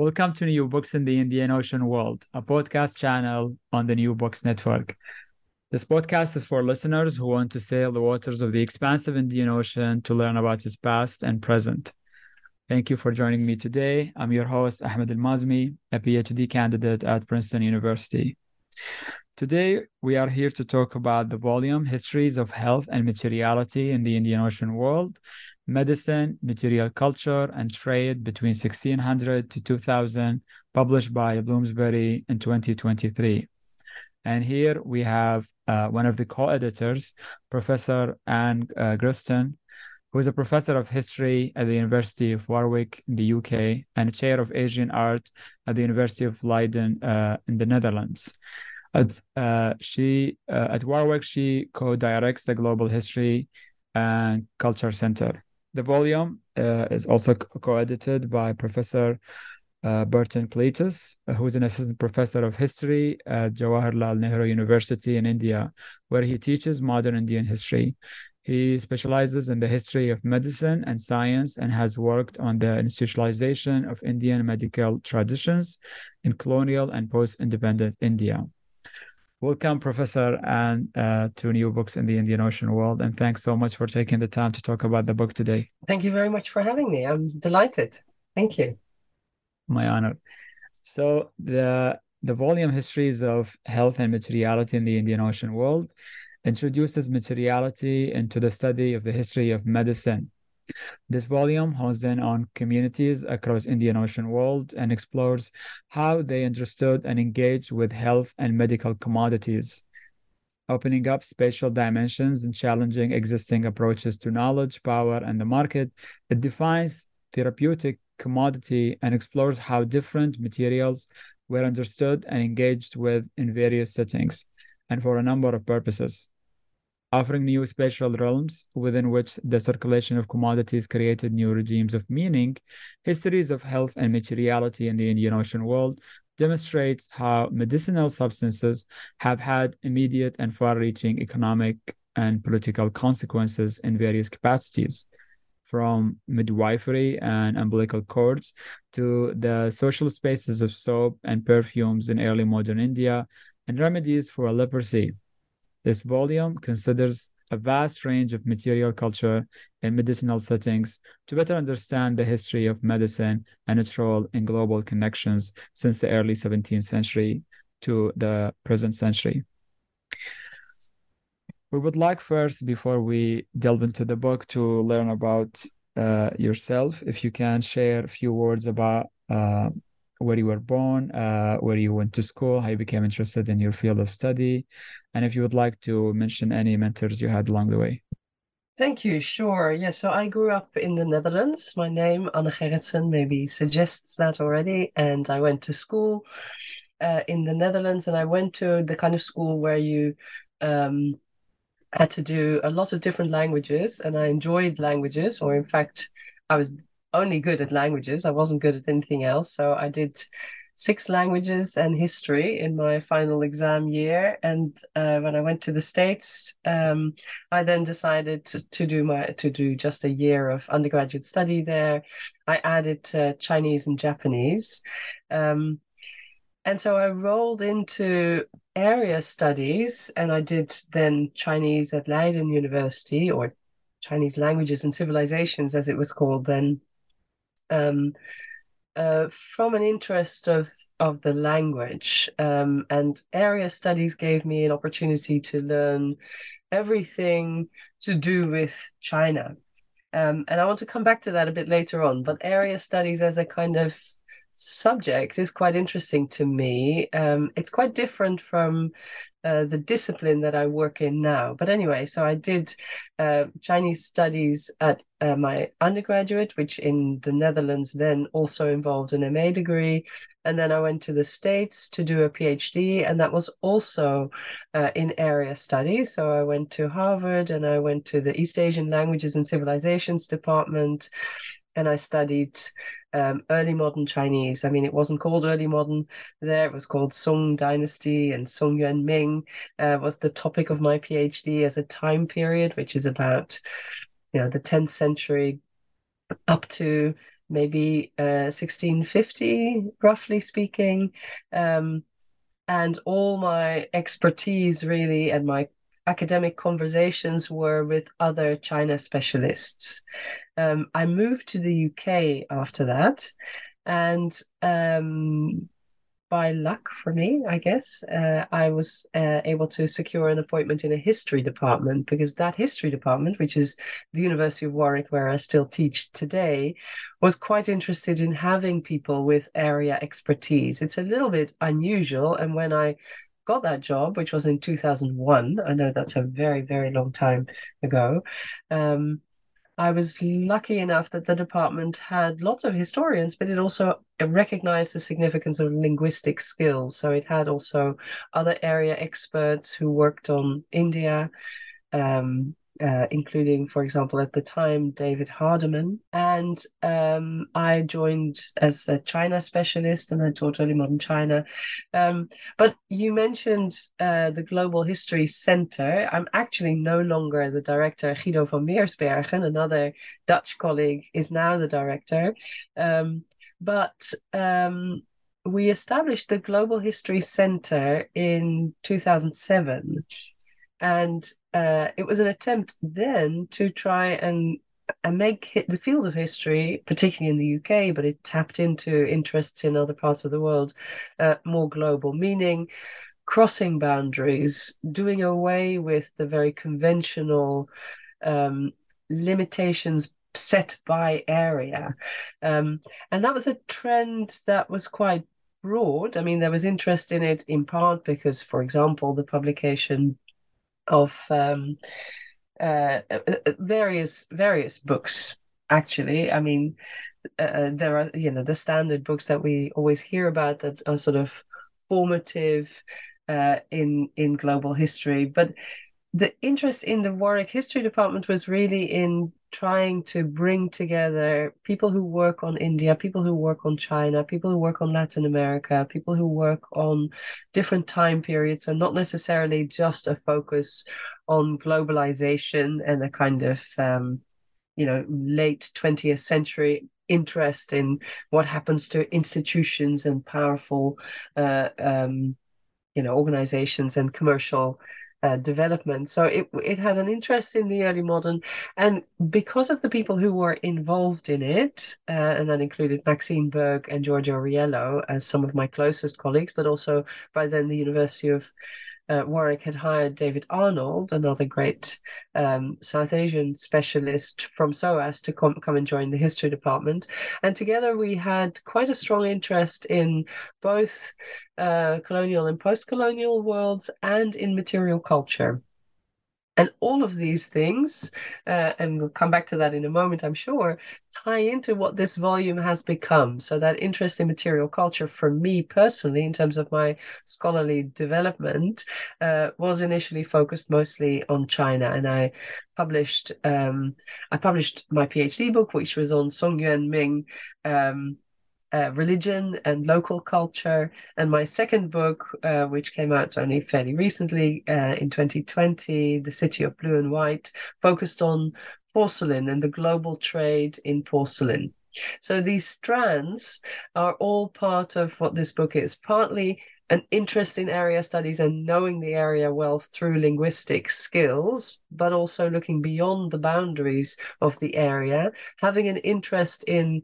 Welcome to New Books in the Indian Ocean World, a podcast channel on the New Books Network. This podcast is for listeners who want to sail the waters of the expansive Indian Ocean to learn about its past and present. Thank you for joining me today. I'm your host, Ahmed Al-Mazmi, a PhD candidate at Princeton University. Today, we are here to talk about the volume Histories of Health and Materiality in the Indian Ocean World, Medicine, Material Culture, and Trade between 1600 to 2000, published by Bloomsbury in 2023. And here we have uh, one of the co-editors, Professor Anne uh, Gerritsen, who is a professor of history at the University of Warwick in the UK and chair of Asian art at the University of Leiden uh, in the Netherlands. At uh, she uh, at Warwick, she co-directs the Global History and Culture Center. The volume uh, is also co-edited by Professor uh, Burton Cleetus, who is an assistant professor of history at Jawaharlal Nehru University in India, where he teaches modern Indian history. He specializes in the history of medicine and science and has worked on the institutionalization of Indian medical traditions in colonial and post-independent India. Welcome, Professor, and uh, to New Books in the Indian Ocean World, and thanks so much for taking the time to talk about the book today. Thank you very much for having me. I'm delighted. Thank you. My honor. So the the volume histories of health and materiality in the Indian Ocean world introduces materiality into the study of the history of medicine. This volume hones in on communities across Indian Ocean world and explores how they understood and engaged with health and medical commodities, opening up spatial dimensions and challenging existing approaches to knowledge, power, and the market. It defines therapeutic commodity and explores how different materials were understood and engaged with in various settings and for a number of purposes offering new spatial realms within which the circulation of commodities created new regimes of meaning, histories of health and materiality in the Indian Ocean world demonstrates how medicinal substances have had immediate and far-reaching economic and political consequences in various capacities from midwifery and umbilical cords to the social spaces of soap and perfumes in early modern India and remedies for leprosy this volume considers a vast range of material culture in medicinal settings to better understand the history of medicine and its role in global connections since the early 17th century to the present century. We would like first, before we delve into the book, to learn about uh, yourself. If you can share a few words about uh, where you were born, uh, where you went to school, how you became interested in your field of study, and if you would like to mention any mentors you had along the way. Thank you. Sure. Yeah. So I grew up in the Netherlands. My name, Anne Gerritsen, maybe suggests that already. And I went to school uh, in the Netherlands, and I went to the kind of school where you um, had to do a lot of different languages, and I enjoyed languages, or in fact, I was only good at languages. I wasn't good at anything else. So I did six languages and history in my final exam year. And uh, when I went to the States, um, I then decided to, to do my to do just a year of undergraduate study there. I added uh, Chinese and Japanese. Um, and so I rolled into area studies and I did then Chinese at Leiden University or Chinese languages and civilizations as it was called then um, uh, from an interest of of the language um, and area studies gave me an opportunity to learn everything to do with China um, and I want to come back to that a bit later on but area studies as a kind of subject is quite interesting to me. Um, it's quite different from uh, the discipline that I work in now. But anyway, so I did uh, Chinese studies at uh, my undergraduate, which in the Netherlands then also involved an MA degree. And then I went to the States to do a PhD, and that was also uh, in area studies. So I went to Harvard and I went to the East Asian Languages and Civilizations Department, and I studied um, early modern Chinese. I mean, it wasn't called early modern there, it was called Song Dynasty, and Song Yuan Ming uh, was the topic of my PhD as a time period, which is about, you know, the 10th century up to maybe uh, 1650, roughly speaking. Um, and all my expertise really and my academic conversations were with other China specialists. Um, I moved to the UK after that, and um, by luck for me, I guess, uh, I was uh, able to secure an appointment in a history department because that history department, which is the University of Warwick, where I still teach today, was quite interested in having people with area expertise. It's a little bit unusual. And when I got that job, which was in 2001, I know that's a very, very long time ago. Um, I was lucky enough that the department had lots of historians, but it also recognized the significance of linguistic skills. So it had also other area experts who worked on India, um, uh, including, for example, at the time, David Hardiman. And um, I joined as a China specialist and I taught early modern China. Um, but you mentioned uh, the Global History Center. I'm actually no longer the director. Guido van Meersbergen, another Dutch colleague, is now the director. Um, but um, we established the Global History Center in 2007 and uh, it was an attempt then to try and and make the field of history, particularly in the UK, but it tapped into interests in other parts of the world, uh, more global, meaning crossing boundaries, doing away with the very conventional um, limitations set by area. Um, and that was a trend that was quite broad. I mean, there was interest in it in part because, for example, the publication of um, uh, uh, uh, various various books. Actually, I mean, uh, uh, there are you know the standard books that we always hear about that are sort of formative uh, in in global history, but the interest in the Warwick History Department was really in trying to bring together people who work on India, people who work on China, people who work on Latin America, people who work on different time periods. So, not necessarily just a focus on globalization and a kind of, um, you know, late 20th century interest in what happens to institutions and powerful, uh, um, you know, organizations and commercial uh, development. So it it had an interest in the early modern, and because of the people who were involved in it, uh, and that included Maxine Berg and Giorgio Riello as some of my closest colleagues, but also by then the University of uh, Warwick had hired David Arnold, another great um, South Asian specialist from SOAS, to come, come and join the history department. And together we had quite a strong interest in both uh, colonial and post colonial worlds and in material culture. And all of these things, uh, and we'll come back to that in a moment, I'm sure, tie into what this volume has become. So, that interest in material culture for me personally, in terms of my scholarly development, uh, was initially focused mostly on China. And I published um, I published my PhD book, which was on Songyuan Ming. Um, uh, religion and local culture. And my second book, uh, which came out only fairly recently uh, in 2020, The City of Blue and White, focused on porcelain and the global trade in porcelain. So these strands are all part of what this book is, partly an interest in area studies and knowing the area well through linguistic skills, but also looking beyond the boundaries of the area, having an interest in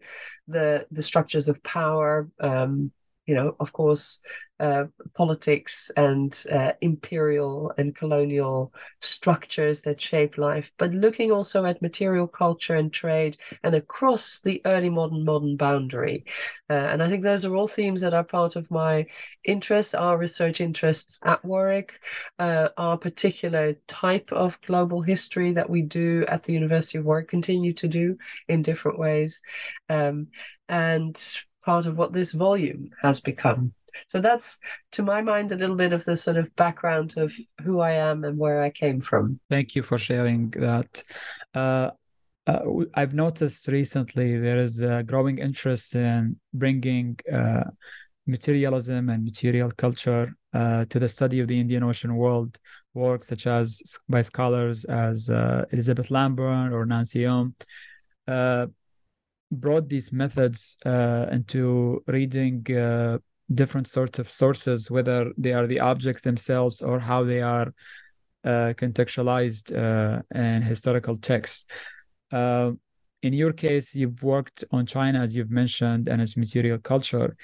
the the structures of power, um, you know, of course, uh, politics and uh, imperial and colonial structures that shape life, but looking also at material culture and trade and across the early modern modern boundary. Uh, and I think those are all themes that are part of my interest, our research interests at Warwick, uh, our particular type of global history that we do at the University of Warwick, continue to do in different ways. Um, and part of what this volume has become. So that's, to my mind, a little bit of the sort of background of who I am and where I came from. Thank you for sharing that. Uh, uh, I've noticed recently there is a growing interest in bringing uh, materialism and material culture uh, to the study of the Indian Ocean world. Works such as by scholars as uh, Elizabeth Lambourn or Nancy Ohm uh, brought these methods uh, into reading uh, different sorts of sources, whether they are the objects themselves or how they are uh, contextualized uh, in historical texts. Uh, in your case, you've worked on China, as you've mentioned, and its material culture.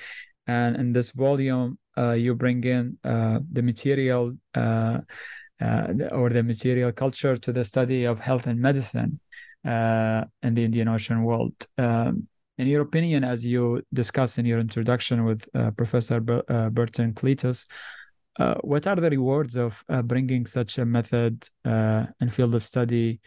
And in this volume, uh, you bring in the material or the material culture to the study of health and medicine uh, in the Indian Ocean world. Um, in your opinion, as you discuss in your introduction with uh, Professor uh, Burton Cleetus, uh, what are the rewards of uh, bringing such a method uh, and field of study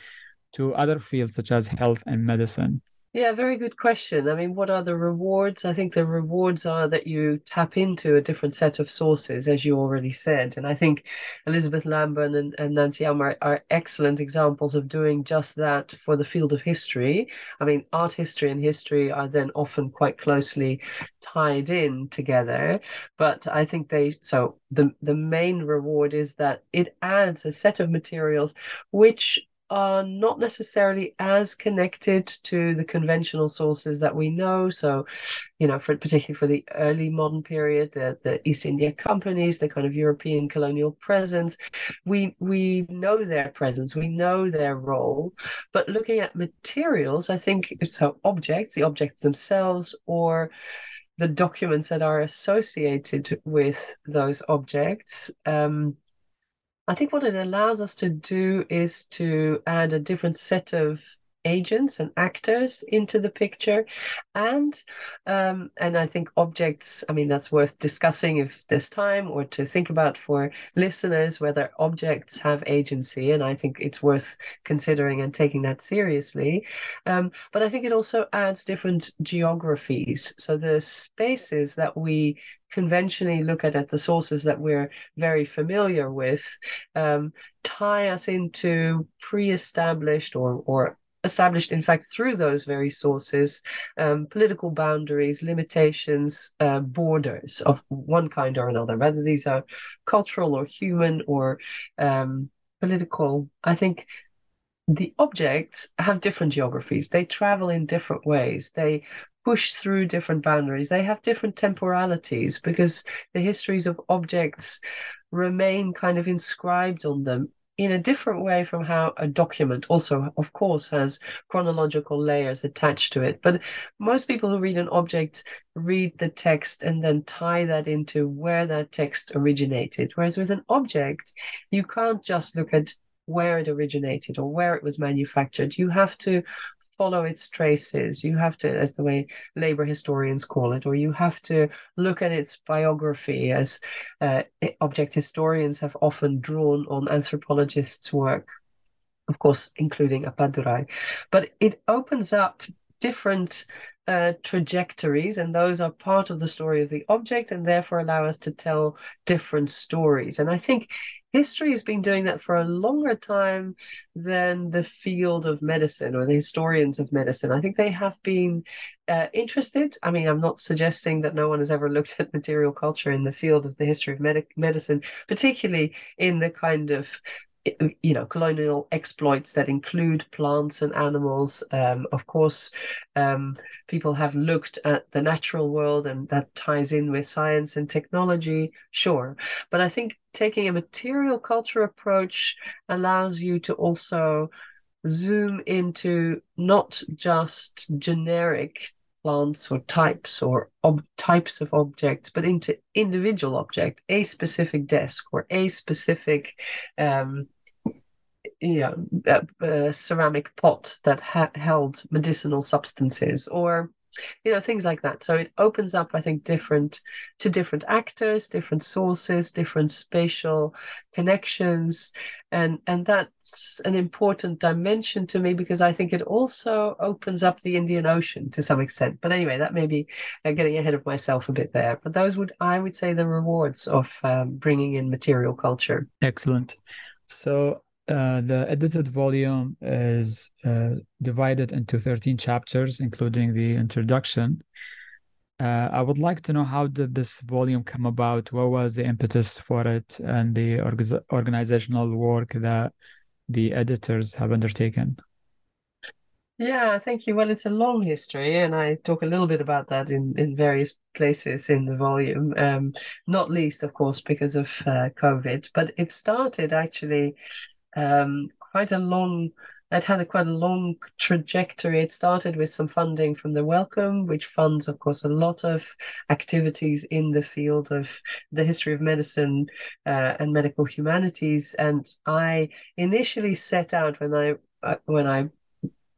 to other fields such as health and medicine? Yeah, very good question. I mean, what are the rewards? I think the rewards are that you tap into a different set of sources, as you already said. And I think Elizabeth Lambourn and, and Nancy Ohm are, are excellent examples of doing just that for the field of history. I mean, art history and history are then often quite closely tied in together. But I think they, so the, the main reward is that it adds a set of materials which are not necessarily as connected to the conventional sources that we know. So, you know, for particularly for the early modern period, the, the East India companies, the kind of European colonial presence, we we know their presence, we know their role. But looking at materials, I think so objects, the objects themselves, or the documents that are associated with those objects. Um, I think what it allows us to do is to add a different set of agents and actors into the picture. And um, and i think objects i mean that's worth discussing if there's time or to think about for listeners whether objects have agency and i think it's worth considering and taking that seriously. Um, but i think it also adds different geographies. So the spaces that we conventionally look at, at the sources that we're very familiar with um, tie us into pre-established or or established, in fact, through those very sources, um, political boundaries, limitations, uh, borders of one kind or another, whether these are cultural or human or um, political. I think the objects have different geographies. They travel in different ways. They push through different boundaries. They have different temporalities because the histories of objects remain kind of inscribed on them in a different way from how a document also, of course, has chronological layers attached to it. But most people who read an object read the text and then tie that into where that text originated. Whereas with an object, you can't just look at where it originated or where it was manufactured. You have to follow its traces. You have to, as the way labor historians call it, or you have to look at its biography, as uh, object historians have often drawn on anthropologists' work of course, including Appadurai. But it opens up different uh, trajectories, and those are part of the story of the object, and therefore allow us to tell different stories. And I think history has been doing that for a longer time than the field of medicine or the historians of medicine. I think they have been uh, interested. I mean, I'm not suggesting that no one has ever looked at material culture in the field of the history of med- medicine, particularly in the kind of you know colonial exploits that include plants and animals. Um, of course um, people have looked at the natural world and that ties in with science and technology sure. But i think taking a material culture approach allows you to also zoom into not just generic plants or types or ob- types of objects, but into individual object, a specific desk or a specific um, know, a, a ceramic pot that ha- held medicinal substances or you know things like that. So it opens up i think different to different actors different sources different spatial connections. And and that's an important dimension to me because i think it also opens up the indian ocean to some extent. But anyway that may be uh, getting ahead of myself a bit there. But those would i would say the rewards of um, bringing in material culture. Excellent. So uh, the edited volume is uh, divided into 13 chapters, including the introduction. Uh, I would like to know how did this volume come about? What was the impetus for it and the org- organizational work that the editors have undertaken? Yeah, thank you. Well, it's a long history, and I talk a little bit about that in, in various places in the volume, um, not least, of course, because of uh, COVID. But it started actually um, quite a long it had a quite a long trajectory. It started with some funding from the Wellcome, which funds, of course, a lot of activities in the field of the history of medicine uh, and medical humanities. And I initially set out when I uh, when I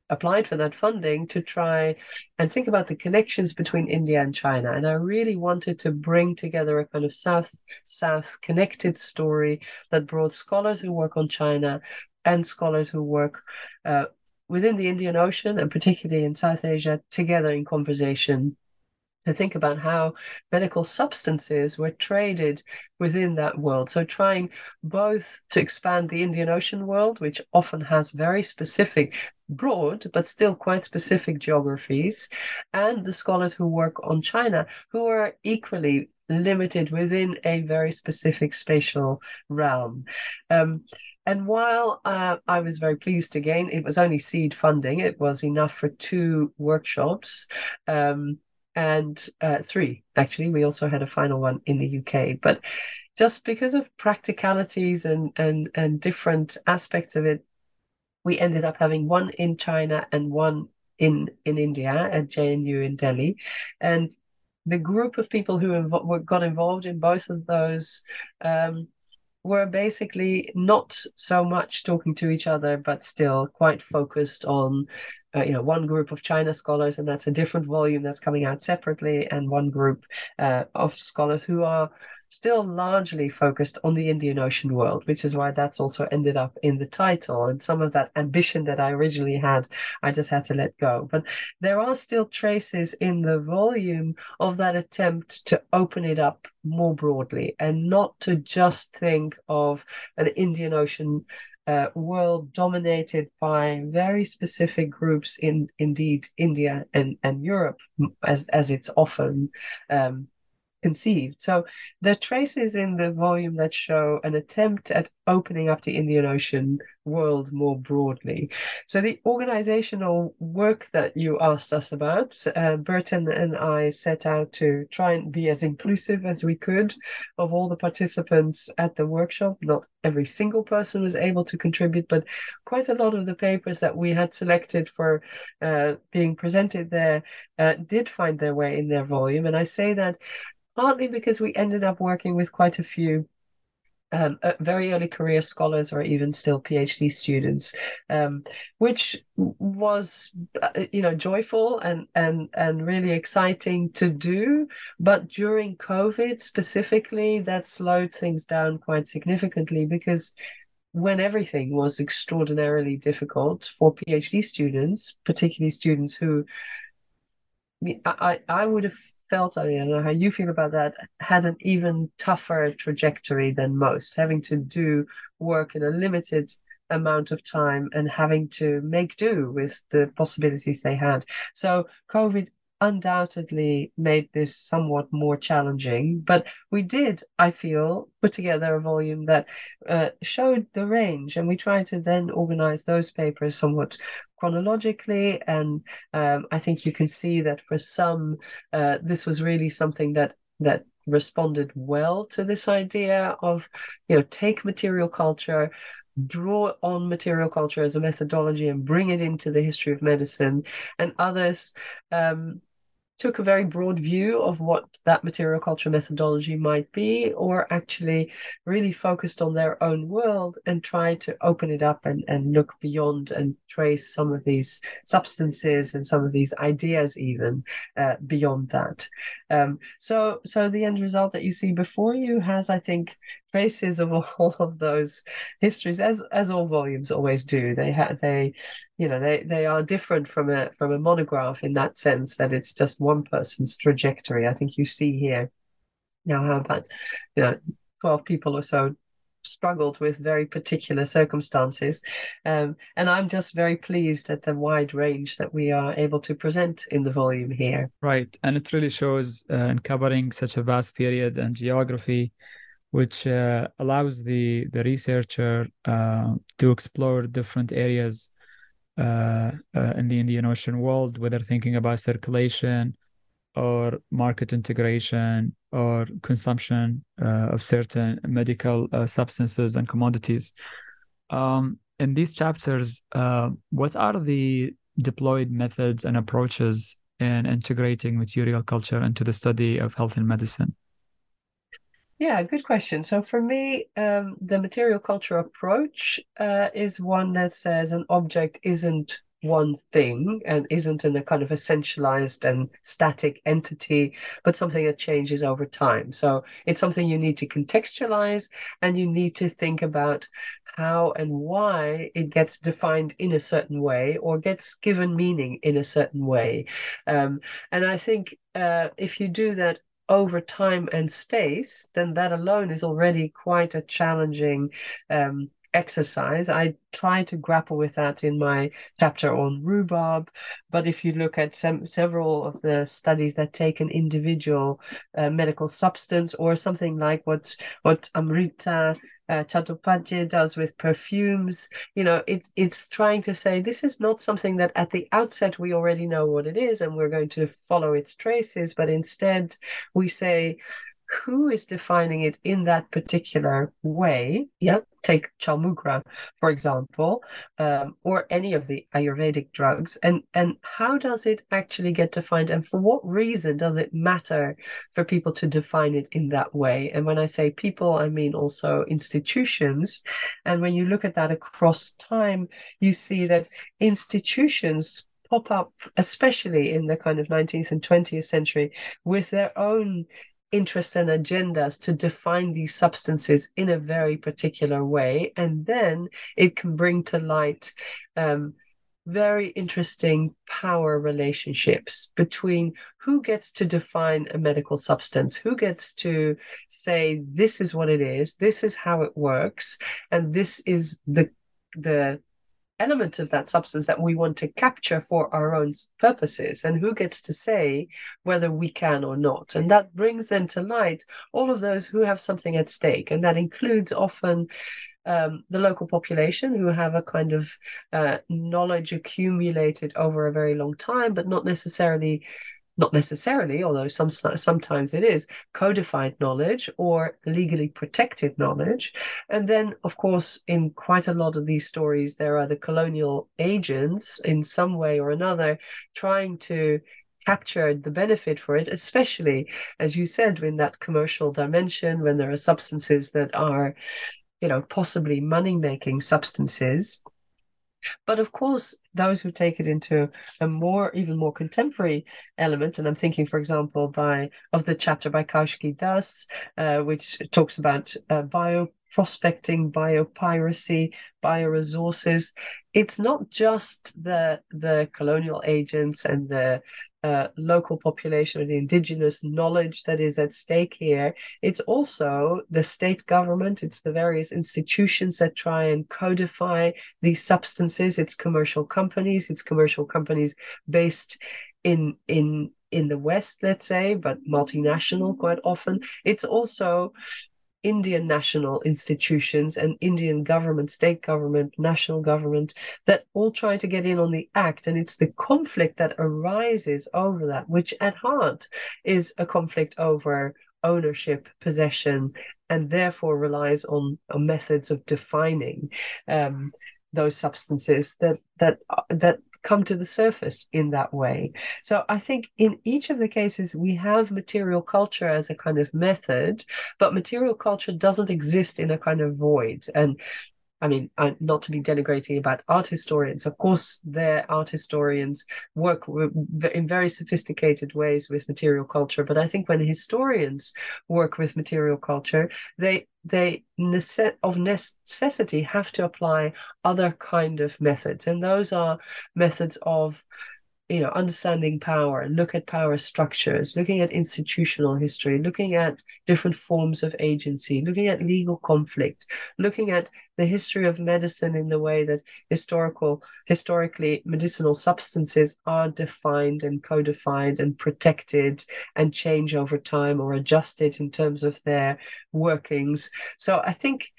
applied for that funding to try and think about the connections between India and China. And I really wanted to bring together a kind of South South connected story that brought scholars who work on China and scholars who work uh, within the Indian Ocean and particularly in South Asia together in conversation to think about how medical substances were traded within that world. So, trying both to expand the Indian Ocean world, which often has very specific, broad, but still quite specific geographies, and the scholars who work on China, who are equally limited within a very specific spatial realm. Um, and while uh, I was very pleased to gain, it was only seed funding. It was enough for two workshops. Um, and uh, three. Actually we also had a final one in the uk but just because of practicalities and and and different aspects of it we ended up having one in china and one in in india at jnu in delhi. And the group of people who got involved in both of those um, were basically not so much talking to each other, but still quite focused on, uh, you know, one group of China scholars, and that's a different volume that's coming out separately, and one group uh, of scholars who are still largely focused on the Indian Ocean world, which is why that's also ended up in the title. And some of that ambition that I originally had, I just had to let go. But there are still traces in the volume of that attempt to open it up more broadly and not to just think of an Indian Ocean uh, world dominated by very specific groups in indeed India and, and Europe as as it's often um, conceived. So there are traces in the volume that show an attempt at opening up the Indian Ocean world more broadly. So the organizational work that you asked us about, uh, Burton and I set out to try and be as inclusive as we could of all the participants at the workshop. Not every single person was able to contribute, but quite a lot of the papers that we had selected for uh, being presented there uh, did find their way in their volume. And I say that partly because we ended up working with quite a few um, uh, very early career scholars or even still PhD students, um, which was uh, you know joyful and and and really exciting to do. But during COVID specifically, that slowed things down quite significantly because when everything was extraordinarily difficult for PhD students, particularly students who I, I would have felt, I, I don't know how you feel about that, had an even tougher trajectory than most, having to do work in a limited amount of time and having to make do with the possibilities they had. So COVID undoubtedly made this somewhat more challenging, but we did, I feel, put together a volume that uh, showed the range, and we tried to then organize those papers somewhat chronologically. And um, I think you can see that for some, uh, this was really something that that responded well to this idea of, you know, take material culture, draw on material culture as a methodology and bring it into the history of medicine and others um, took a very broad view of what that material culture methodology might be, or actually really focused on their own world and tried to open it up and, and look beyond and trace some of these substances and some of these ideas even uh, beyond that. Um, so, so the end result that you see before you has, I think, traces of all of those histories, as as all volumes always do. They have they, you know, they they are different from a from a monograph in that sense that it's just one person's trajectory. I think you see here now how about you know twelve people or so struggled with very particular circumstances. Um, and I'm just very pleased at the wide range that we are able to present in the volume here. Right. And it really shows uh, in covering such a vast period and geography, which uh, allows the, the researcher uh, to explore different areas uh, uh, in the Indian Ocean world, whether thinking about circulation or market integration or consumption uh, of certain medical uh, substances and commodities. Um, in these chapters, what are the deployed methods and approaches in integrating material culture into the study of health and medicine? Yeah, good question. So for me, um, the material culture approach uh, is one that says an object isn't one thing and isn't in a kind of essentialized and static entity, but something that changes over time. So it's something you need to contextualize and you need to think about how and why it gets defined in a certain way or gets given meaning in a certain way. Um, and I think uh, if you do that over time and space, then that alone is already quite a challenging um, exercise. I try to grapple with that in my chapter on rhubarb. But if you look at some, several of the studies that take an individual uh, medical substance or something like what what Amrita uh, Chattopadhyay does with perfumes. You know, it's it's trying to say this is not something that at the outset we already know what it is and we're going to follow its traces, but instead we say who is defining it in that particular way. Yeah, Take Chaulmoogra, for example, um, or any of the Ayurvedic drugs, and and how does it actually get defined, and for what reason does it matter for people to define it in that way? And when I say people, I mean also institutions. And when you look at that across time, you see that institutions pop up, especially in the kind of 19th and 20th century, with their own interests and agendas to define these substances in a very particular way. And then it can bring to light um, very interesting power relationships between who gets to define a medical substance, who gets to say, this is what it is, this is how it works, and this is the the element of that substance that we want to capture for our own purposes and who gets to say whether we can or not. And that brings then to light all of those who have something at stake and that includes often um, the local population who have a kind of uh, knowledge accumulated over a very long time but not necessarily not necessarily, although some sometimes it is codified knowledge or legally protected knowledge. And then, of course, in quite a lot of these stories, there are the colonial agents in some way or another trying to capture the benefit for it, especially as you said, in that commercial dimension, when there are substances that are, you know, possibly money making substances but of course, those who take it into a more, even more contemporary element, and I'm thinking, for example, by of the chapter by Kaushiki Das, uh, which talks about uh, bio prospecting, biopiracy, bioresources. It's not just the the colonial agents and the uh, local population the indigenous knowledge that is at stake here. It's also the state government, it's the various institutions that try and codify these substances, it's commercial companies, it's commercial companies based in in in the West, let's say, but multinational quite often. It's also Indian national institutions and Indian government, state government, national government that all try to get in on the act. And it's the conflict that arises over that, which at heart is a conflict over ownership, possession, and therefore relies on, on methods of defining um, those substances that that that come to the surface in that way. So I think in each of the cases, we have material culture as a kind of method, but material culture doesn't exist in a kind of void. And I mean, uh, not to be denigrating about art historians. Of course, their art historians work in very sophisticated ways with material culture. But I think when historians work with material culture, they they of necessity have to apply other kind of methods, and those are methods of you know understanding power look at power structures looking at institutional history looking at different forms of agency looking at legal conflict looking at the history of medicine in the way that historical historically medicinal substances are defined and codified and protected and change over time or adjusted in terms of their workings. So i think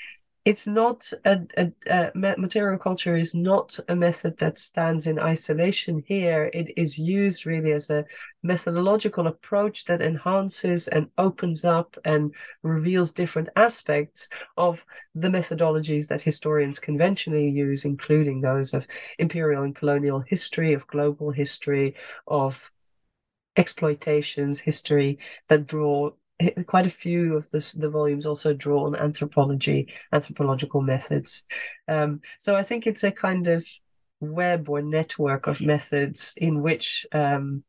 it's not a, a, a, material culture is not a method that stands in isolation here. It is used really as a methodological approach that enhances and opens up and reveals different aspects of the methodologies that historians conventionally use including those of imperial and colonial history of global history of exploitations history that draw quite a few of this, the volumes also draw on anthropology, anthropological methods. Um, so I think it's a kind of web or network of methods in which um,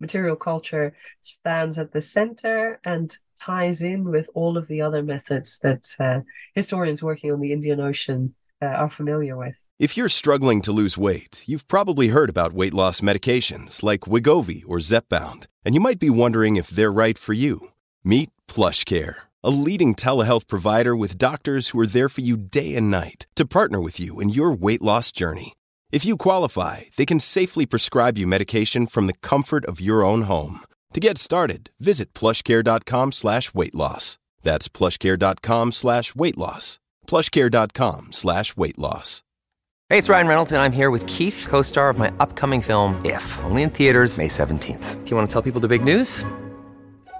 material culture stands at the center and ties in with all of the other methods that uh, historians working on the Indian Ocean uh, are familiar with. If you're struggling to lose weight, you've probably heard about weight loss medications like Wegovy or Zepbound, and you might be wondering if they're right for you. Meet PlushCare, a leading telehealth provider with doctors who are there for you day and night to partner with you in your weight loss journey. If you qualify, they can safely prescribe you medication from the comfort of your own home. To get started, visit plushcare.com slash weight loss. That's plushcare.com slash weight loss. Plushcare.com slash weight loss. Hey, it's Ryan Reynolds, and I'm here with Keith, co star of my upcoming film, If, only in theaters, May 17th. Do you want to tell people the big news?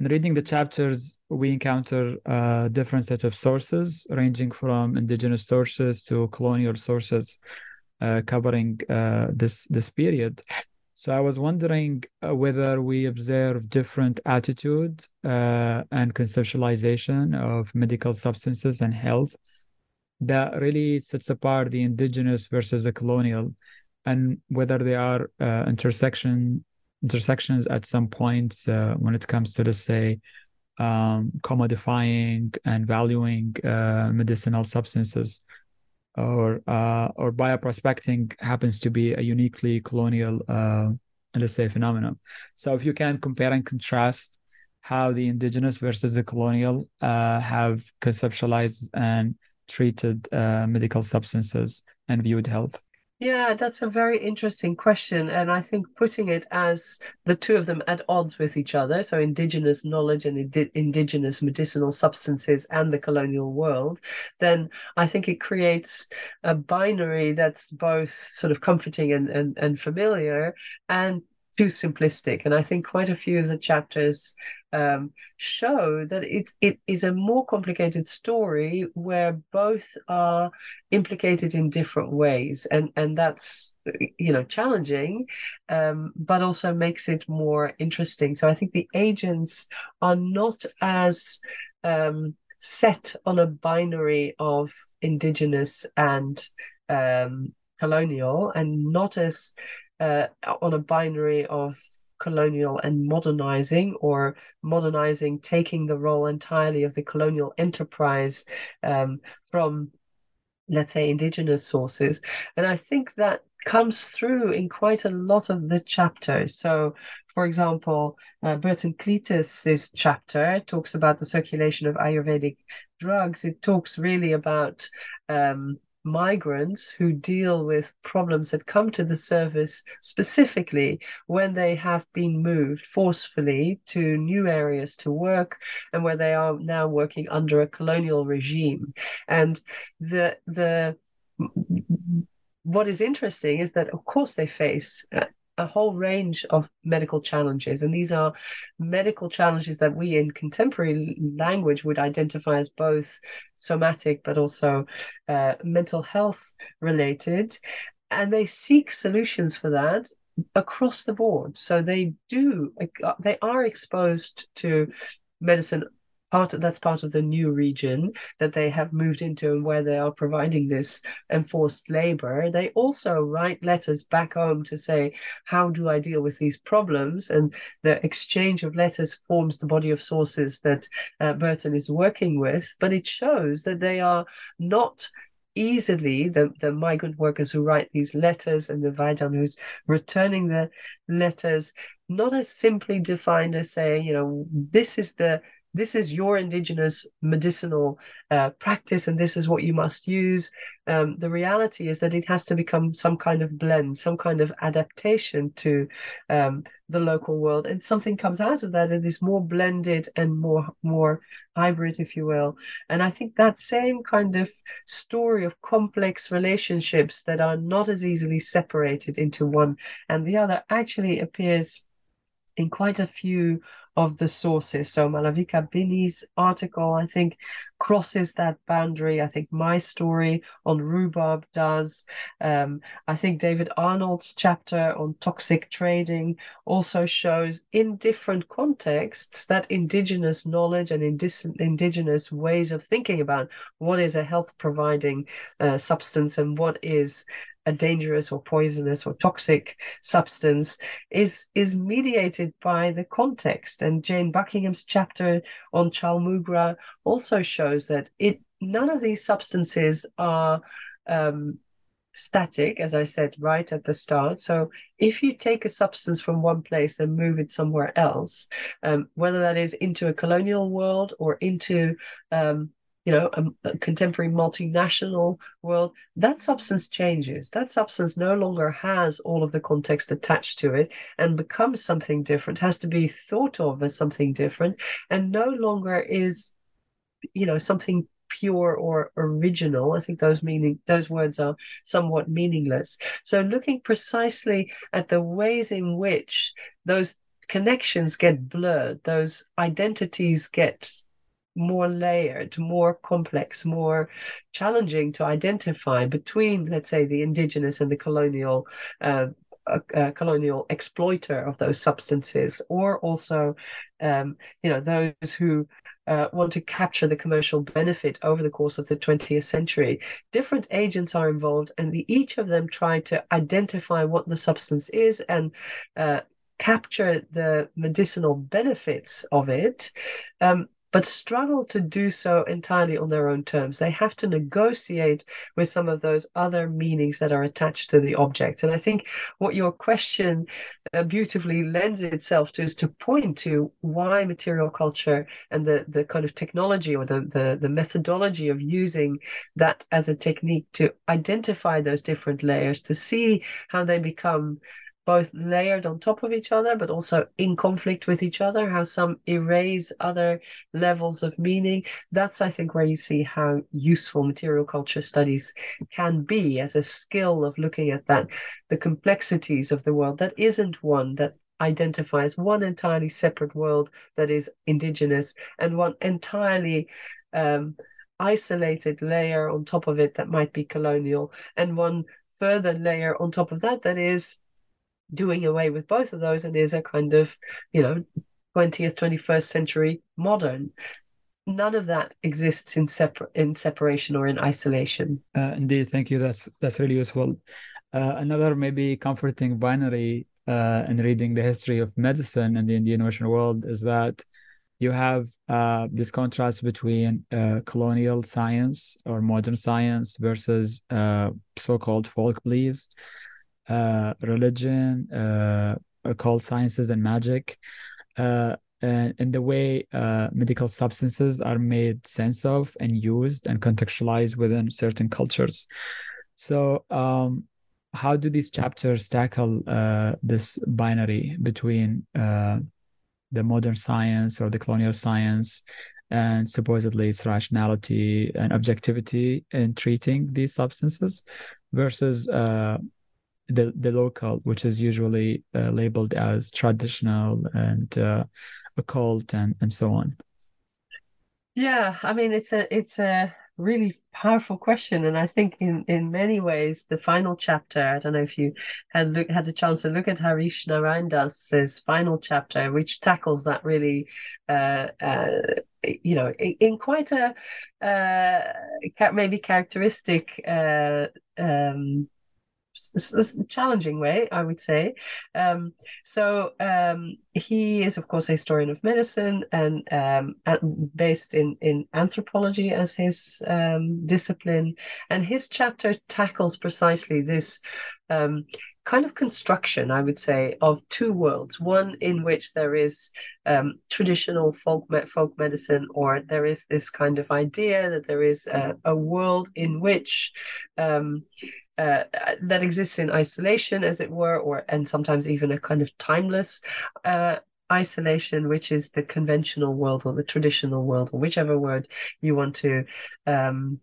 in reading the chapters, we encounter a different set of sources, ranging from indigenous sources to colonial sources, uh, covering uh, this this period. So I was wondering uh, whether we observe different attitude uh, and conceptualization of medical substances and health that really sets apart the indigenous versus the colonial, and whether they are uh, intersection intersections at some points uh, when it comes to, let's say, um, commodifying and valuing uh, medicinal substances, or uh, or bioprospecting happens to be a uniquely colonial, uh, let's say, phenomenon. So if you can compare and contrast how the indigenous versus the colonial uh, have conceptualized and treated uh, medical substances and viewed health. Yeah, that's a very interesting question. And I think putting it as the two of them at odds with each other, so indigenous knowledge and indi- indigenous medicinal substances and the colonial world, then I think it creates a binary that's both sort of comforting and, and, and familiar and too simplistic. And I think quite a few of the chapters um, show that it it is a more complicated story where both are implicated in different ways, and and that's you know challenging, um, but also makes it more interesting. So I think the agents are not as um, set on a binary of indigenous and um, colonial, and not as uh, on a binary of colonial and modernizing, or modernizing taking the role entirely of the colonial enterprise um, from, let's say, indigenous sources. And I think that comes through in quite a lot of the chapters. So, for example, uh, Burton Cleetus's chapter talks about the circulation of Ayurvedic drugs. It talks really about um, migrants who deal with problems that come to the service specifically when they have been moved forcefully to new areas to work and where they are now working under a colonial regime. And the the what is interesting is that of course they face uh, a whole range of medical challenges. And these are medical challenges that we in contemporary language would identify as both somatic but also uh, mental health related. And they seek solutions for that across the board. So they do, they are exposed to medicine part of, that's part of the new region that they have moved into and where they are providing this enforced labor. They also write letters back home to say how do i deal with these problems? And the exchange of letters forms the body of sources that uh, burton is working with but it shows that they are not easily the, the migrant workers who write these letters and the vaidyan who's returning the letters, not as simply defined as saying, you know, this is the this is your indigenous medicinal uh, practice and this is what you must use. Um, the reality is that it has to become some kind of blend, some kind of adaptation to um, the local world, and something comes out of that that is more blended and more more hybrid, if you will. And I think that same kind of story of complex relationships that are not as easily separated into one and the other actually appears in quite a few of the sources. So Malavika Binny's article, I think, crosses that boundary. I think my story on rhubarb does. Um, I think David Arnold's chapter on toxic trading also shows in different contexts that indigenous knowledge and indigenous ways of thinking about what is a health providing uh, substance and what is a dangerous or poisonous or toxic substance is is mediated by the context. And jane buckingham's chapter on Chaulmoogra also shows that it none of these substances are um, static as i said right at the start. So if you take a substance from one place and move it somewhere else um, whether that is into a colonial world or into um, you know, a, a, contemporary multinational world, that substance changes. That substance no longer has all of the context attached to it and becomes something different, has to be thought of as something different, and no longer is, you know, something pure or original. I think those meaning those words are somewhat meaningless. So looking precisely at the ways in which those connections get blurred, those identities get more layered, more complex, more challenging to identify between, let's say, the indigenous and the colonial. Uh, uh, colonial exploiter of those substances, or also, um, you know, those who uh, want to capture the commercial benefit over the course of the 20th century. Different agents are involved, and the, each of them try to identify what the substance is and uh, capture the medicinal benefits of it. Um, but struggle to do so entirely on their own terms. They have to negotiate with some of those other meanings that are attached to the object. And I think what your question uh, beautifully lends itself to is to point to why material culture and the, the kind of technology or the, the, the methodology of using that as a technique to identify those different layers, to see how they become both layered on top of each other, but also in conflict with each other, how some erase other levels of meaning. That's, I think, where you see how useful material culture studies can be as a skill of looking at that, the complexities of the world that isn't one that identifies one entirely separate world that is indigenous and one entirely um, isolated layer on top of it that might be colonial, and one further layer on top of that that is doing away with both of those and is a kind of, you know, 20th, 21st century modern. None of that exists in separate in separation or in isolation. Uh, indeed, thank you. That's that's really useful. Uh, another maybe comforting binary uh, in reading the history of medicine in the Indian Ocean world is that you have uh, this contrast between uh, colonial science or modern science versus uh, so-called folk beliefs, uh, religion, uh, occult sciences, and magic, uh, and the way medical substances are made sense of and used and contextualized within certain cultures. So, um, how do these chapters tackle this binary between the modern science or the colonial science and supposedly its rationality and objectivity in treating these substances versus uh, the the local, which is usually uh, labeled as traditional and uh, occult and and so on. Yeah, I mean it's a it's a really powerful question and i think in in many ways the final chapter i don't know if you had look, had a chance to look at Harish Naraindas's final chapter which tackles that really uh, uh, you know in, in quite a uh, maybe characteristic uh, um, challenging way, I would say. Um, so um, he is, of course, a historian of medicine and um, based in in anthropology as his um, discipline, and his chapter tackles precisely this. Um, kind of construction, I would say, of two worlds. One in which there is um, traditional folk me- folk medicine, or there is this kind of idea that there is a, a world in which um, uh, that exists in isolation, as it were, or and sometimes even a kind of timeless uh, isolation, which is the conventional world or the traditional world, or whichever word you want to um,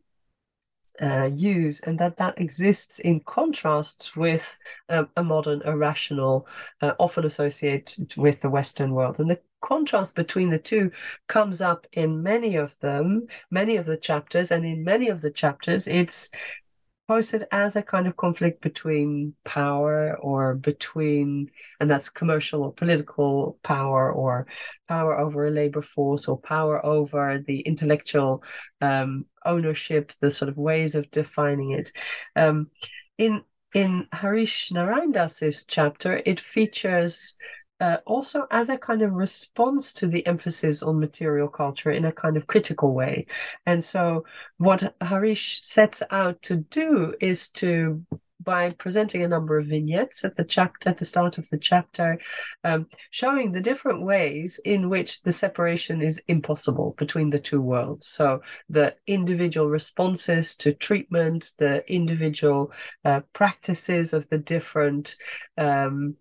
uh, use, and that that exists in contrast with a modern, irrational, uh, often associated with the Western world. And the contrast between the two comes up in many of them, many of the chapters, and in many of the chapters, it's posted as a kind of conflict between power or between and that's commercial or political power or power over a labor force or power over the intellectual um, ownership the sort of ways of defining it. Um, in in Harish Naraindas's chapter it features uh, also as a kind of response to the emphasis on material culture in a kind of critical way. And so, what Harish sets out to do is to by presenting a number of vignettes at the chapter at the start of the chapter, um, showing the different ways in which the separation is impossible between the two worlds. So the individual responses to treatment, the individual uh, practices of the different um,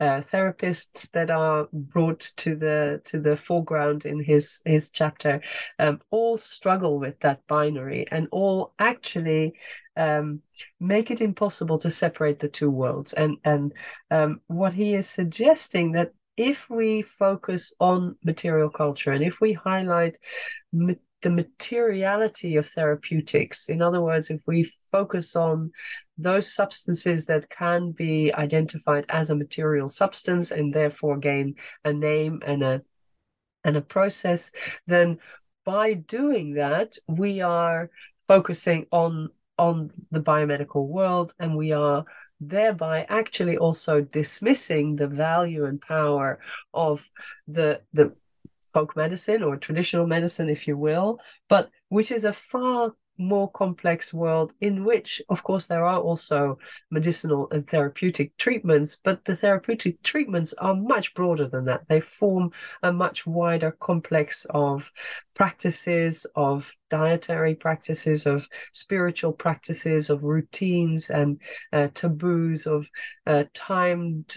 uh, therapists that are brought to the to the foreground in his his chapter um, all struggle with that binary and all actually um, make it impossible to separate the two worlds. And and um, what he is suggesting that if we focus on material culture and if we highlight the materiality of therapeutics. In other words, if we focus on those substances that can be identified as a material substance and therefore gain a name and a and a process, then by doing that, we are focusing on on the biomedical world and we are thereby actually also dismissing the value and power of the the folk medicine or traditional medicine, if you will, but which is a far more complex world in which, of course, there are also medicinal and therapeutic treatments, but the therapeutic treatments are much broader than that. They form a much wider complex of practices, of dietary practices, of spiritual practices, of routines and uh, taboos, of uh, timed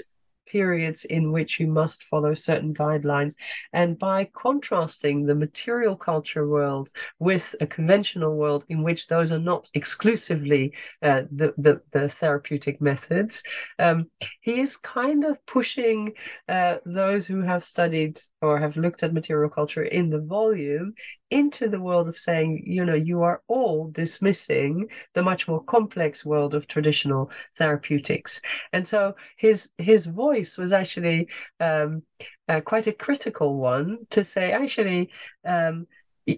periods in which you must follow certain guidelines. And by contrasting the material culture world with a conventional world in which those are not exclusively uh, the, the, the, therapeutic methods, um, he is kind of pushing uh, those who have studied or have looked at material culture in the volume into the world of saying, you know, you are all dismissing the much more complex world of traditional therapeutics. And so his his voice was actually um, uh, quite a critical one to say, actually, um,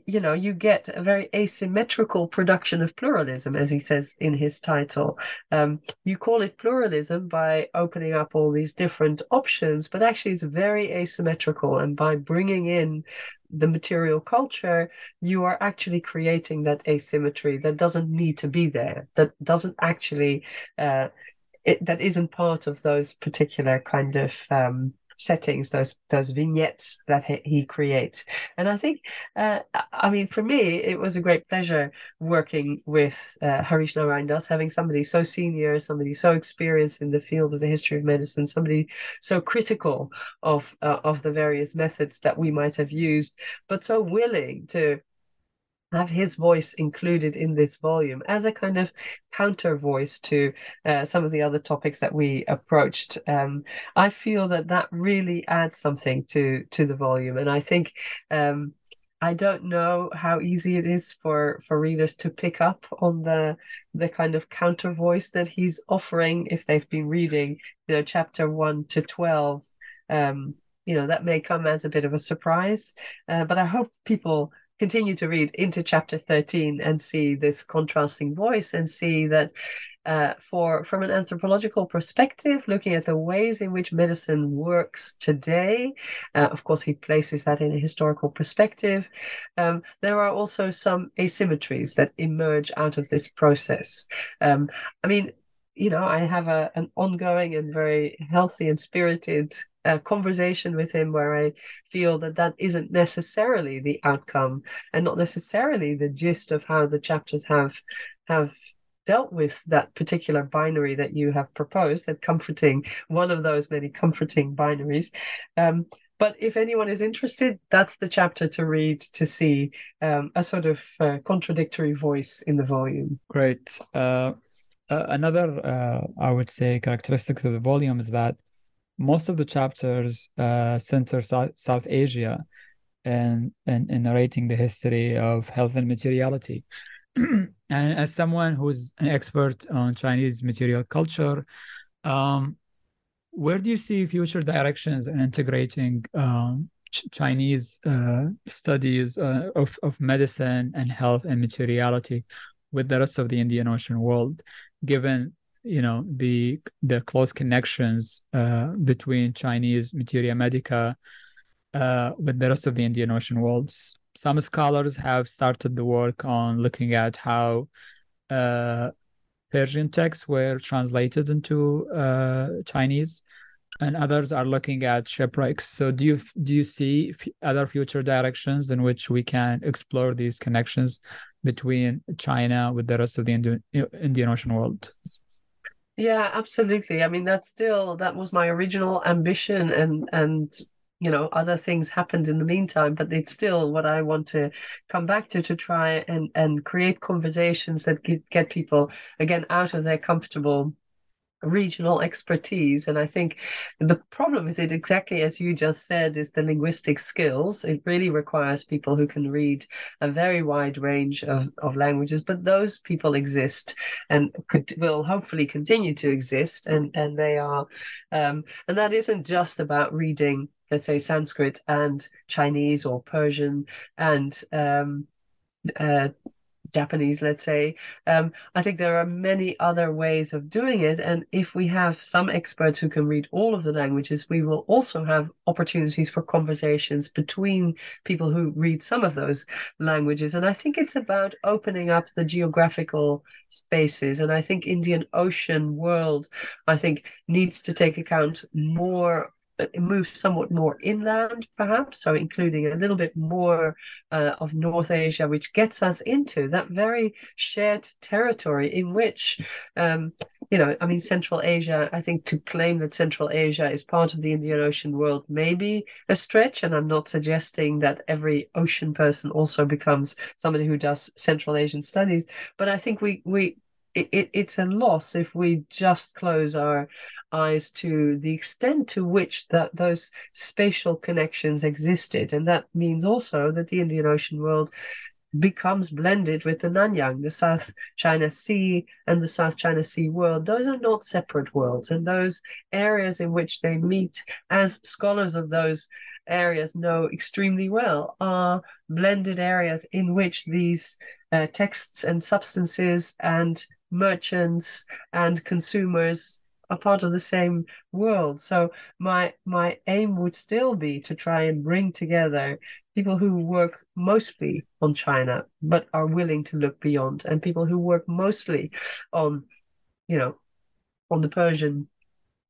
you know, you get a very asymmetrical production of pluralism, as he says in his title. Um, you call it pluralism by opening up all these different options, but actually it's very asymmetrical. And by bringing in the material culture, you are actually creating that asymmetry that doesn't need to be there, that doesn't actually, uh, it, that isn't part of those particular kind of um, settings, those those vignettes that he, he creates. And I think, uh, I mean, for me, it was a great pleasure working with uh, Harish Naraindas, having somebody so senior, somebody so experienced in the field of the history of medicine, somebody so critical of uh, of the various methods that we might have used, but so willing to have his voice included in this volume as a kind of counter voice to uh, some of the other topics that we approached. Um, I feel that that really adds something to to the volume, and I think. Um, I don't know how easy it is for for readers to pick up on the the kind of counter voice that he's offering if they've been reading, you know, chapter one to twelve. Um, you know that may come as a bit of a surprise, uh, but I hope people continue to read into chapter 13 and see this contrasting voice and see that uh, for from an anthropological perspective, looking at the ways in which medicine works today, uh, of course, he places that in a historical perspective. Um, there are also some asymmetries that emerge out of this process. Um, I mean, you know, I have a, an ongoing and very healthy and spirited a conversation with him where I feel that that isn't necessarily the outcome and not necessarily the gist of how the chapters have have dealt with that particular binary that you have proposed, that comforting one of those many comforting binaries. Um, but if anyone is interested, that's the chapter to read to see um, a sort of uh, contradictory voice in the volume. Great. Uh, uh, another, uh, I would say, characteristic of the volume is that most of the chapters uh, center South, South Asia and, and, and narrating the history of health and materiality. and as someone who's an expert on Chinese material culture, um, where do you see future directions in integrating um, ch- Chinese uh, studies uh, of, of medicine and health and materiality with the rest of the Indian Ocean world, given you know the the close connections uh, between Chinese materia medica uh, with the rest of the Indian Ocean world. Some scholars have started the work on looking at how uh, Persian texts were translated into uh, Chinese, and others are looking at shipwrecks. So, do you do you see other future directions in which we can explore these connections between China with the rest of the Indian Indian Ocean world? Yeah, absolutely. I mean, that's still that was my original ambition, and and you know other things happened in the meantime, but it's still what I want to come back to to try and and create conversations that get get people again out of their comfortable regional expertise. And I think the problem with it, exactly as you just said, is the linguistic skills. It really requires people who can read a very wide range of, of languages, but those people exist and could, will hopefully continue to exist. And, and they are, um, and that isn't just about reading, let's say, Sanskrit and Chinese or Persian and, um, uh, Japanese, let's say. Um, I think there are many other ways of doing it. And if we have some experts who can read all of the languages, we will also have opportunities for conversations between people who read some of those languages. And I think it's about opening up the geographical spaces. And I think Indian Ocean world, I think, needs to take account more move somewhat more inland, perhaps, so including a little bit more uh, of North Asia, which gets us into that very shared territory in which, um, you know, I mean, Central Asia, I think to claim that Central Asia is part of the Indian Ocean world may be a stretch. And I'm not suggesting that every ocean person also becomes somebody who does Central Asian studies. But I think we, we, it, it, it's a loss if we just close our eyes to the extent to which that those spatial connections existed. And that means also that the indian ocean world becomes blended with the nanyang the south china sea and the south china sea world. Those are not separate worlds. And those areas in which they meet as scholars of those areas know extremely well are blended areas in which these uh, texts and substances and merchants and consumers are part of the same world. So my my aim would still be to try and bring together people who work mostly on China but are willing to look beyond, and people who work mostly on, you know, on the Persian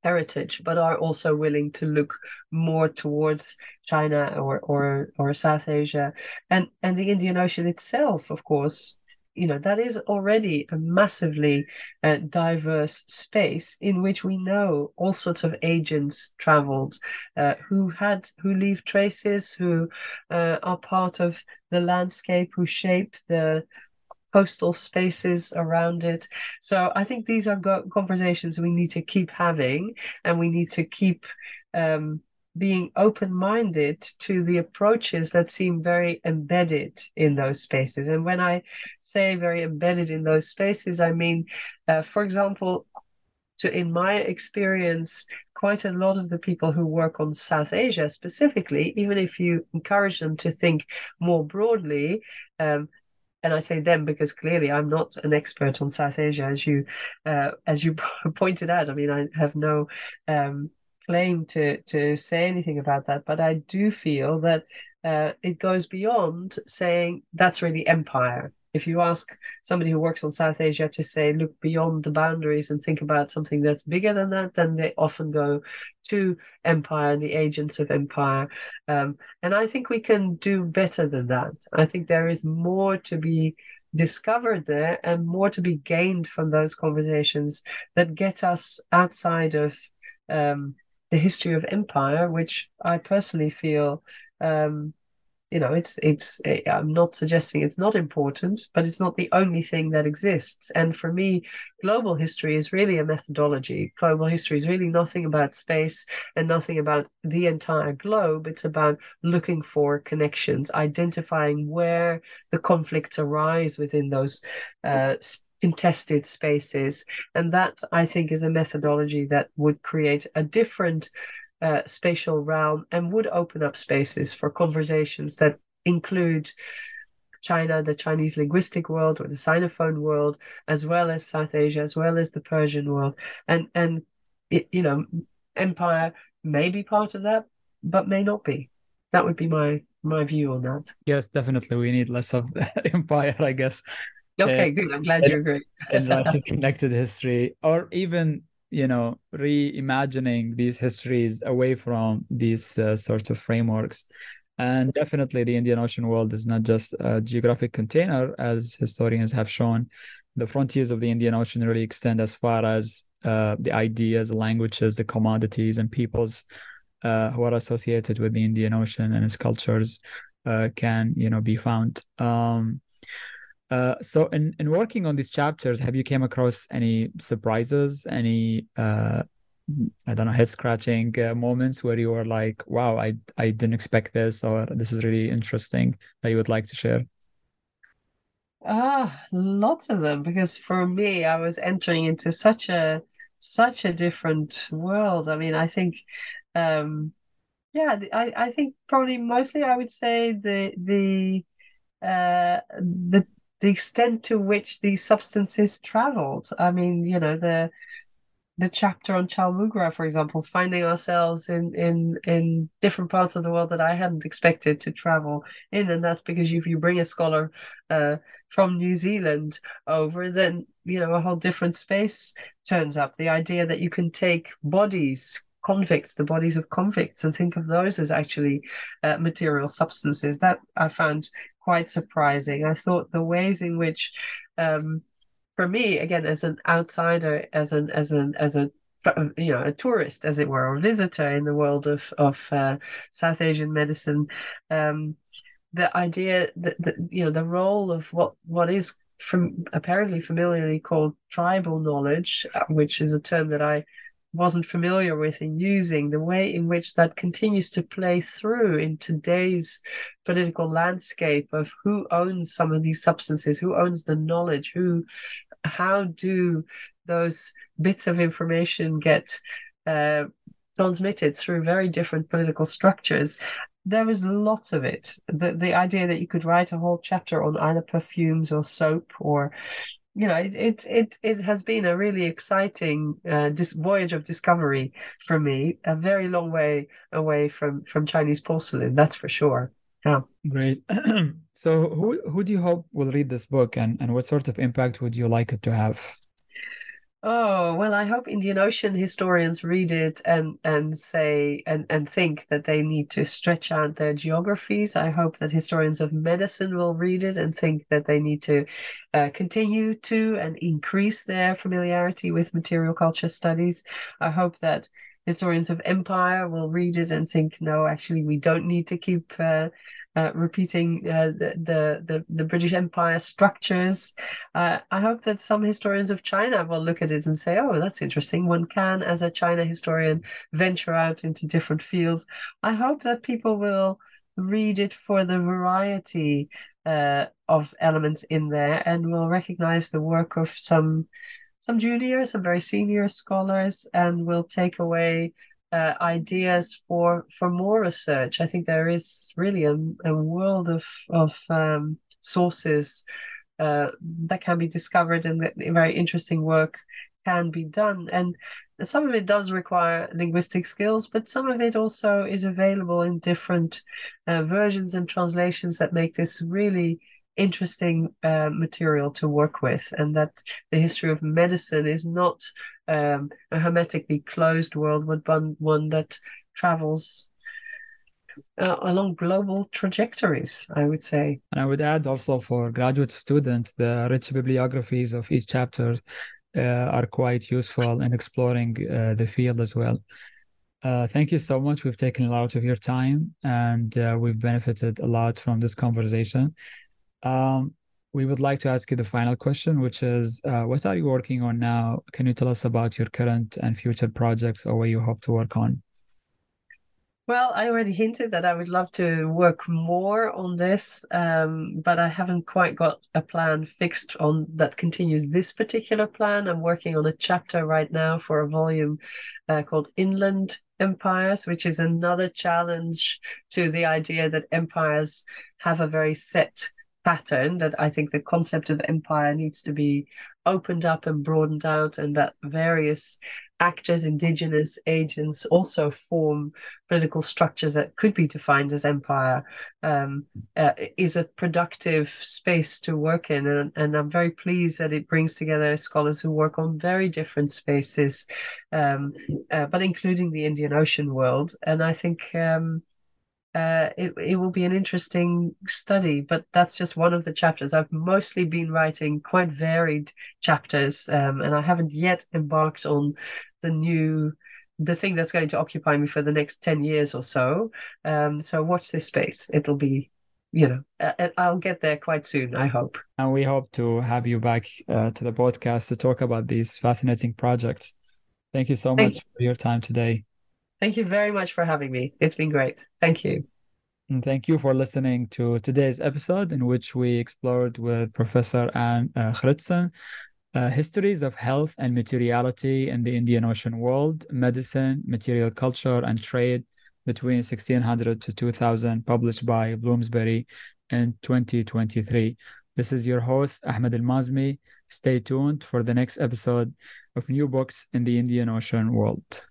heritage, but are also willing to look more towards China or or or South Asia, and and the Indian Ocean itself, of course, you know that is already a massively uh, diverse space in which we know all sorts of agents traveled uh, who had who leave traces who uh, are part of the landscape who shape the coastal spaces around it. So i think these are go- conversations we need to keep having and we need to keep um, being open minded to the approaches that seem very embedded in those spaces. And when I say very embedded in those spaces, I mean, uh, for example, to in my experience, quite a lot of the people who work on South Asia specifically, even if you encourage them to think more broadly, um, and I say them because clearly I'm not an expert on South Asia, as you uh, as you pointed out. I mean, I have no um, claim to to say anything about that, but I do feel that uh, it goes beyond saying that's really empire. If you ask somebody who works on South Asia to say, look beyond the boundaries and think about something that's bigger than that, then they often go to empire and the agents of empire. Um, and I think we can do better than that. I think there is more to be discovered there and more to be gained from those conversations that get us outside of um, the history of empire, which I personally feel, um, you know, it's it's. I'm not suggesting it's not important, but it's not the only thing that exists. And for me, global history is really a methodology. Global history is really nothing about space and nothing about the entire globe. It's about looking for connections, identifying where the conflicts arise within those. Uh, contested spaces. And that, I think, is a methodology that would create a different uh, spatial realm and would open up spaces for conversations that include China, the Chinese linguistic world or the Sinophone world, as well as South Asia, as well as the Persian world. And and it, you know, empire may be part of that, but may not be. That would be my my view on that. Yes, definitely. We need less of empire, I guess. Okay, uh, good. I'm glad you agree. and writing connected history, or even you know reimagining these histories away from these uh, sorts of frameworks. And definitely, the Indian Ocean world is not just a geographic container, as historians have shown. The frontiers of the Indian Ocean really extend as far as uh, the ideas, languages, the commodities, and peoples uh, who are associated with the Indian Ocean and its cultures uh, can, you know, be found. Um, uh, so in, in working on these chapters, have you came across any surprises, any uh, I don't know, head scratching uh, moments where you were like, wow, I I didn't expect this, or this is really interesting that you would like to share? Ah, lots of them. Because for me, I was entering into such a such a different world. I mean, I think, um, yeah, I I think probably mostly I would say the the uh the the extent to which these substances traveled. I mean, you know, the the chapter on Chaulmoogra, for example, finding ourselves in in in different parts of the world that I hadn't expected to travel in, and that's because if you bring a scholar uh, from New Zealand over, then you know a whole different space turns up. The idea that you can take bodies, convicts, the bodies of convicts, and think of those as actually uh, material substances. That I found quite surprising. I thought the ways in which um, for me again as an outsider as an as an as a you know a tourist as it were or visitor in the world of of uh, south asian medicine um, the idea that, that you know the role of what what is from apparently familiarly called tribal knowledge uh, which is a term that i wasn't familiar with in using the way in which that continues to play through in today's political landscape of who owns some of these substances who owns the knowledge who how do those bits of information get uh, transmitted through very different political structures. There was lots of it. The the idea that you could write a whole chapter on either perfumes or soap or you know, it it it, it has been a really exciting uh, this voyage of discovery for me. A very long way away from from Chinese porcelain, that's for sure. Yeah. Great. so, who who do you hope will read this book, and and what sort of impact would you like it to have? Oh, well, I hope Indian Ocean historians read it and and say and, and think that they need to stretch out their geographies. I hope that historians of medicine will read it and think that they need to uh, continue to and increase their familiarity with material culture studies. I hope that historians of empire will read it and think, no, actually, we don't need to keep uh, uh, repeating uh, the, the, the the British Empire structures. Uh, I hope that some historians of China will look at it and say, "Oh, that's interesting." One can, as a China historian, venture out into different fields. I hope that people will read it for the variety uh, of elements in there and will recognize the work of some some junior, some very senior scholars, and will take away uh, ideas for for more research. I think there is really a, a world of of um, sources uh, that can be discovered, and that very interesting work can be done. And some of it does require linguistic skills, but some of it also is available in different uh, versions and translations that make this really interesting uh, material to work with, and that the history of medicine is not um, a hermetically closed world, but one, one that travels uh, along global trajectories, I would say. And I would add also for graduate students, the rich bibliographies of each chapter uh, are quite useful in exploring uh, the field as well. Uh, thank you so much. We've taken a lot of your time and uh, we've benefited a lot from this conversation. Um, we would like to ask you the final question, which is uh, what are you working on now? Can you tell us about your current and future projects or what you hope to work on? Well, I already hinted that I would love to work more on this, um, but I haven't quite got a plan fixed on that continues this particular plan. I'm working on a chapter right now for a volume uh, called Inland Empires, which is another challenge to the idea that empires have a very set pattern that I think the concept of empire needs to be opened up and broadened out, and that various actors, indigenous agents also form political structures that could be defined as empire, um, uh, is a productive space to work in. And, and I'm very pleased that it brings together scholars who work on very different spaces, um, uh, but including the Indian Ocean world. And I think. Um, uh, it it will be an interesting study. But that's just one of the chapters. I've mostly been writing quite varied chapters, um, and I haven't yet embarked on the new the thing that's going to occupy me for the next 10 years or so um, so watch this space it'll be you know uh, i'll get there quite soon i hope and we hope to have you back uh, to the podcast to talk about these fascinating projects thank you so thank much you. for your time today Thank you very much for having me. It's been great. Thank you. And thank you for listening to today's episode, in which we explored with Professor Anne uh, uh, histories of health and materiality in the Indian Ocean world, medicine, material culture, and trade between 1600 to 2000, published by Bloomsbury in 2023. This is your host, Ahmed Al Mazmi. Stay tuned for the next episode of New Books in the Indian Ocean World.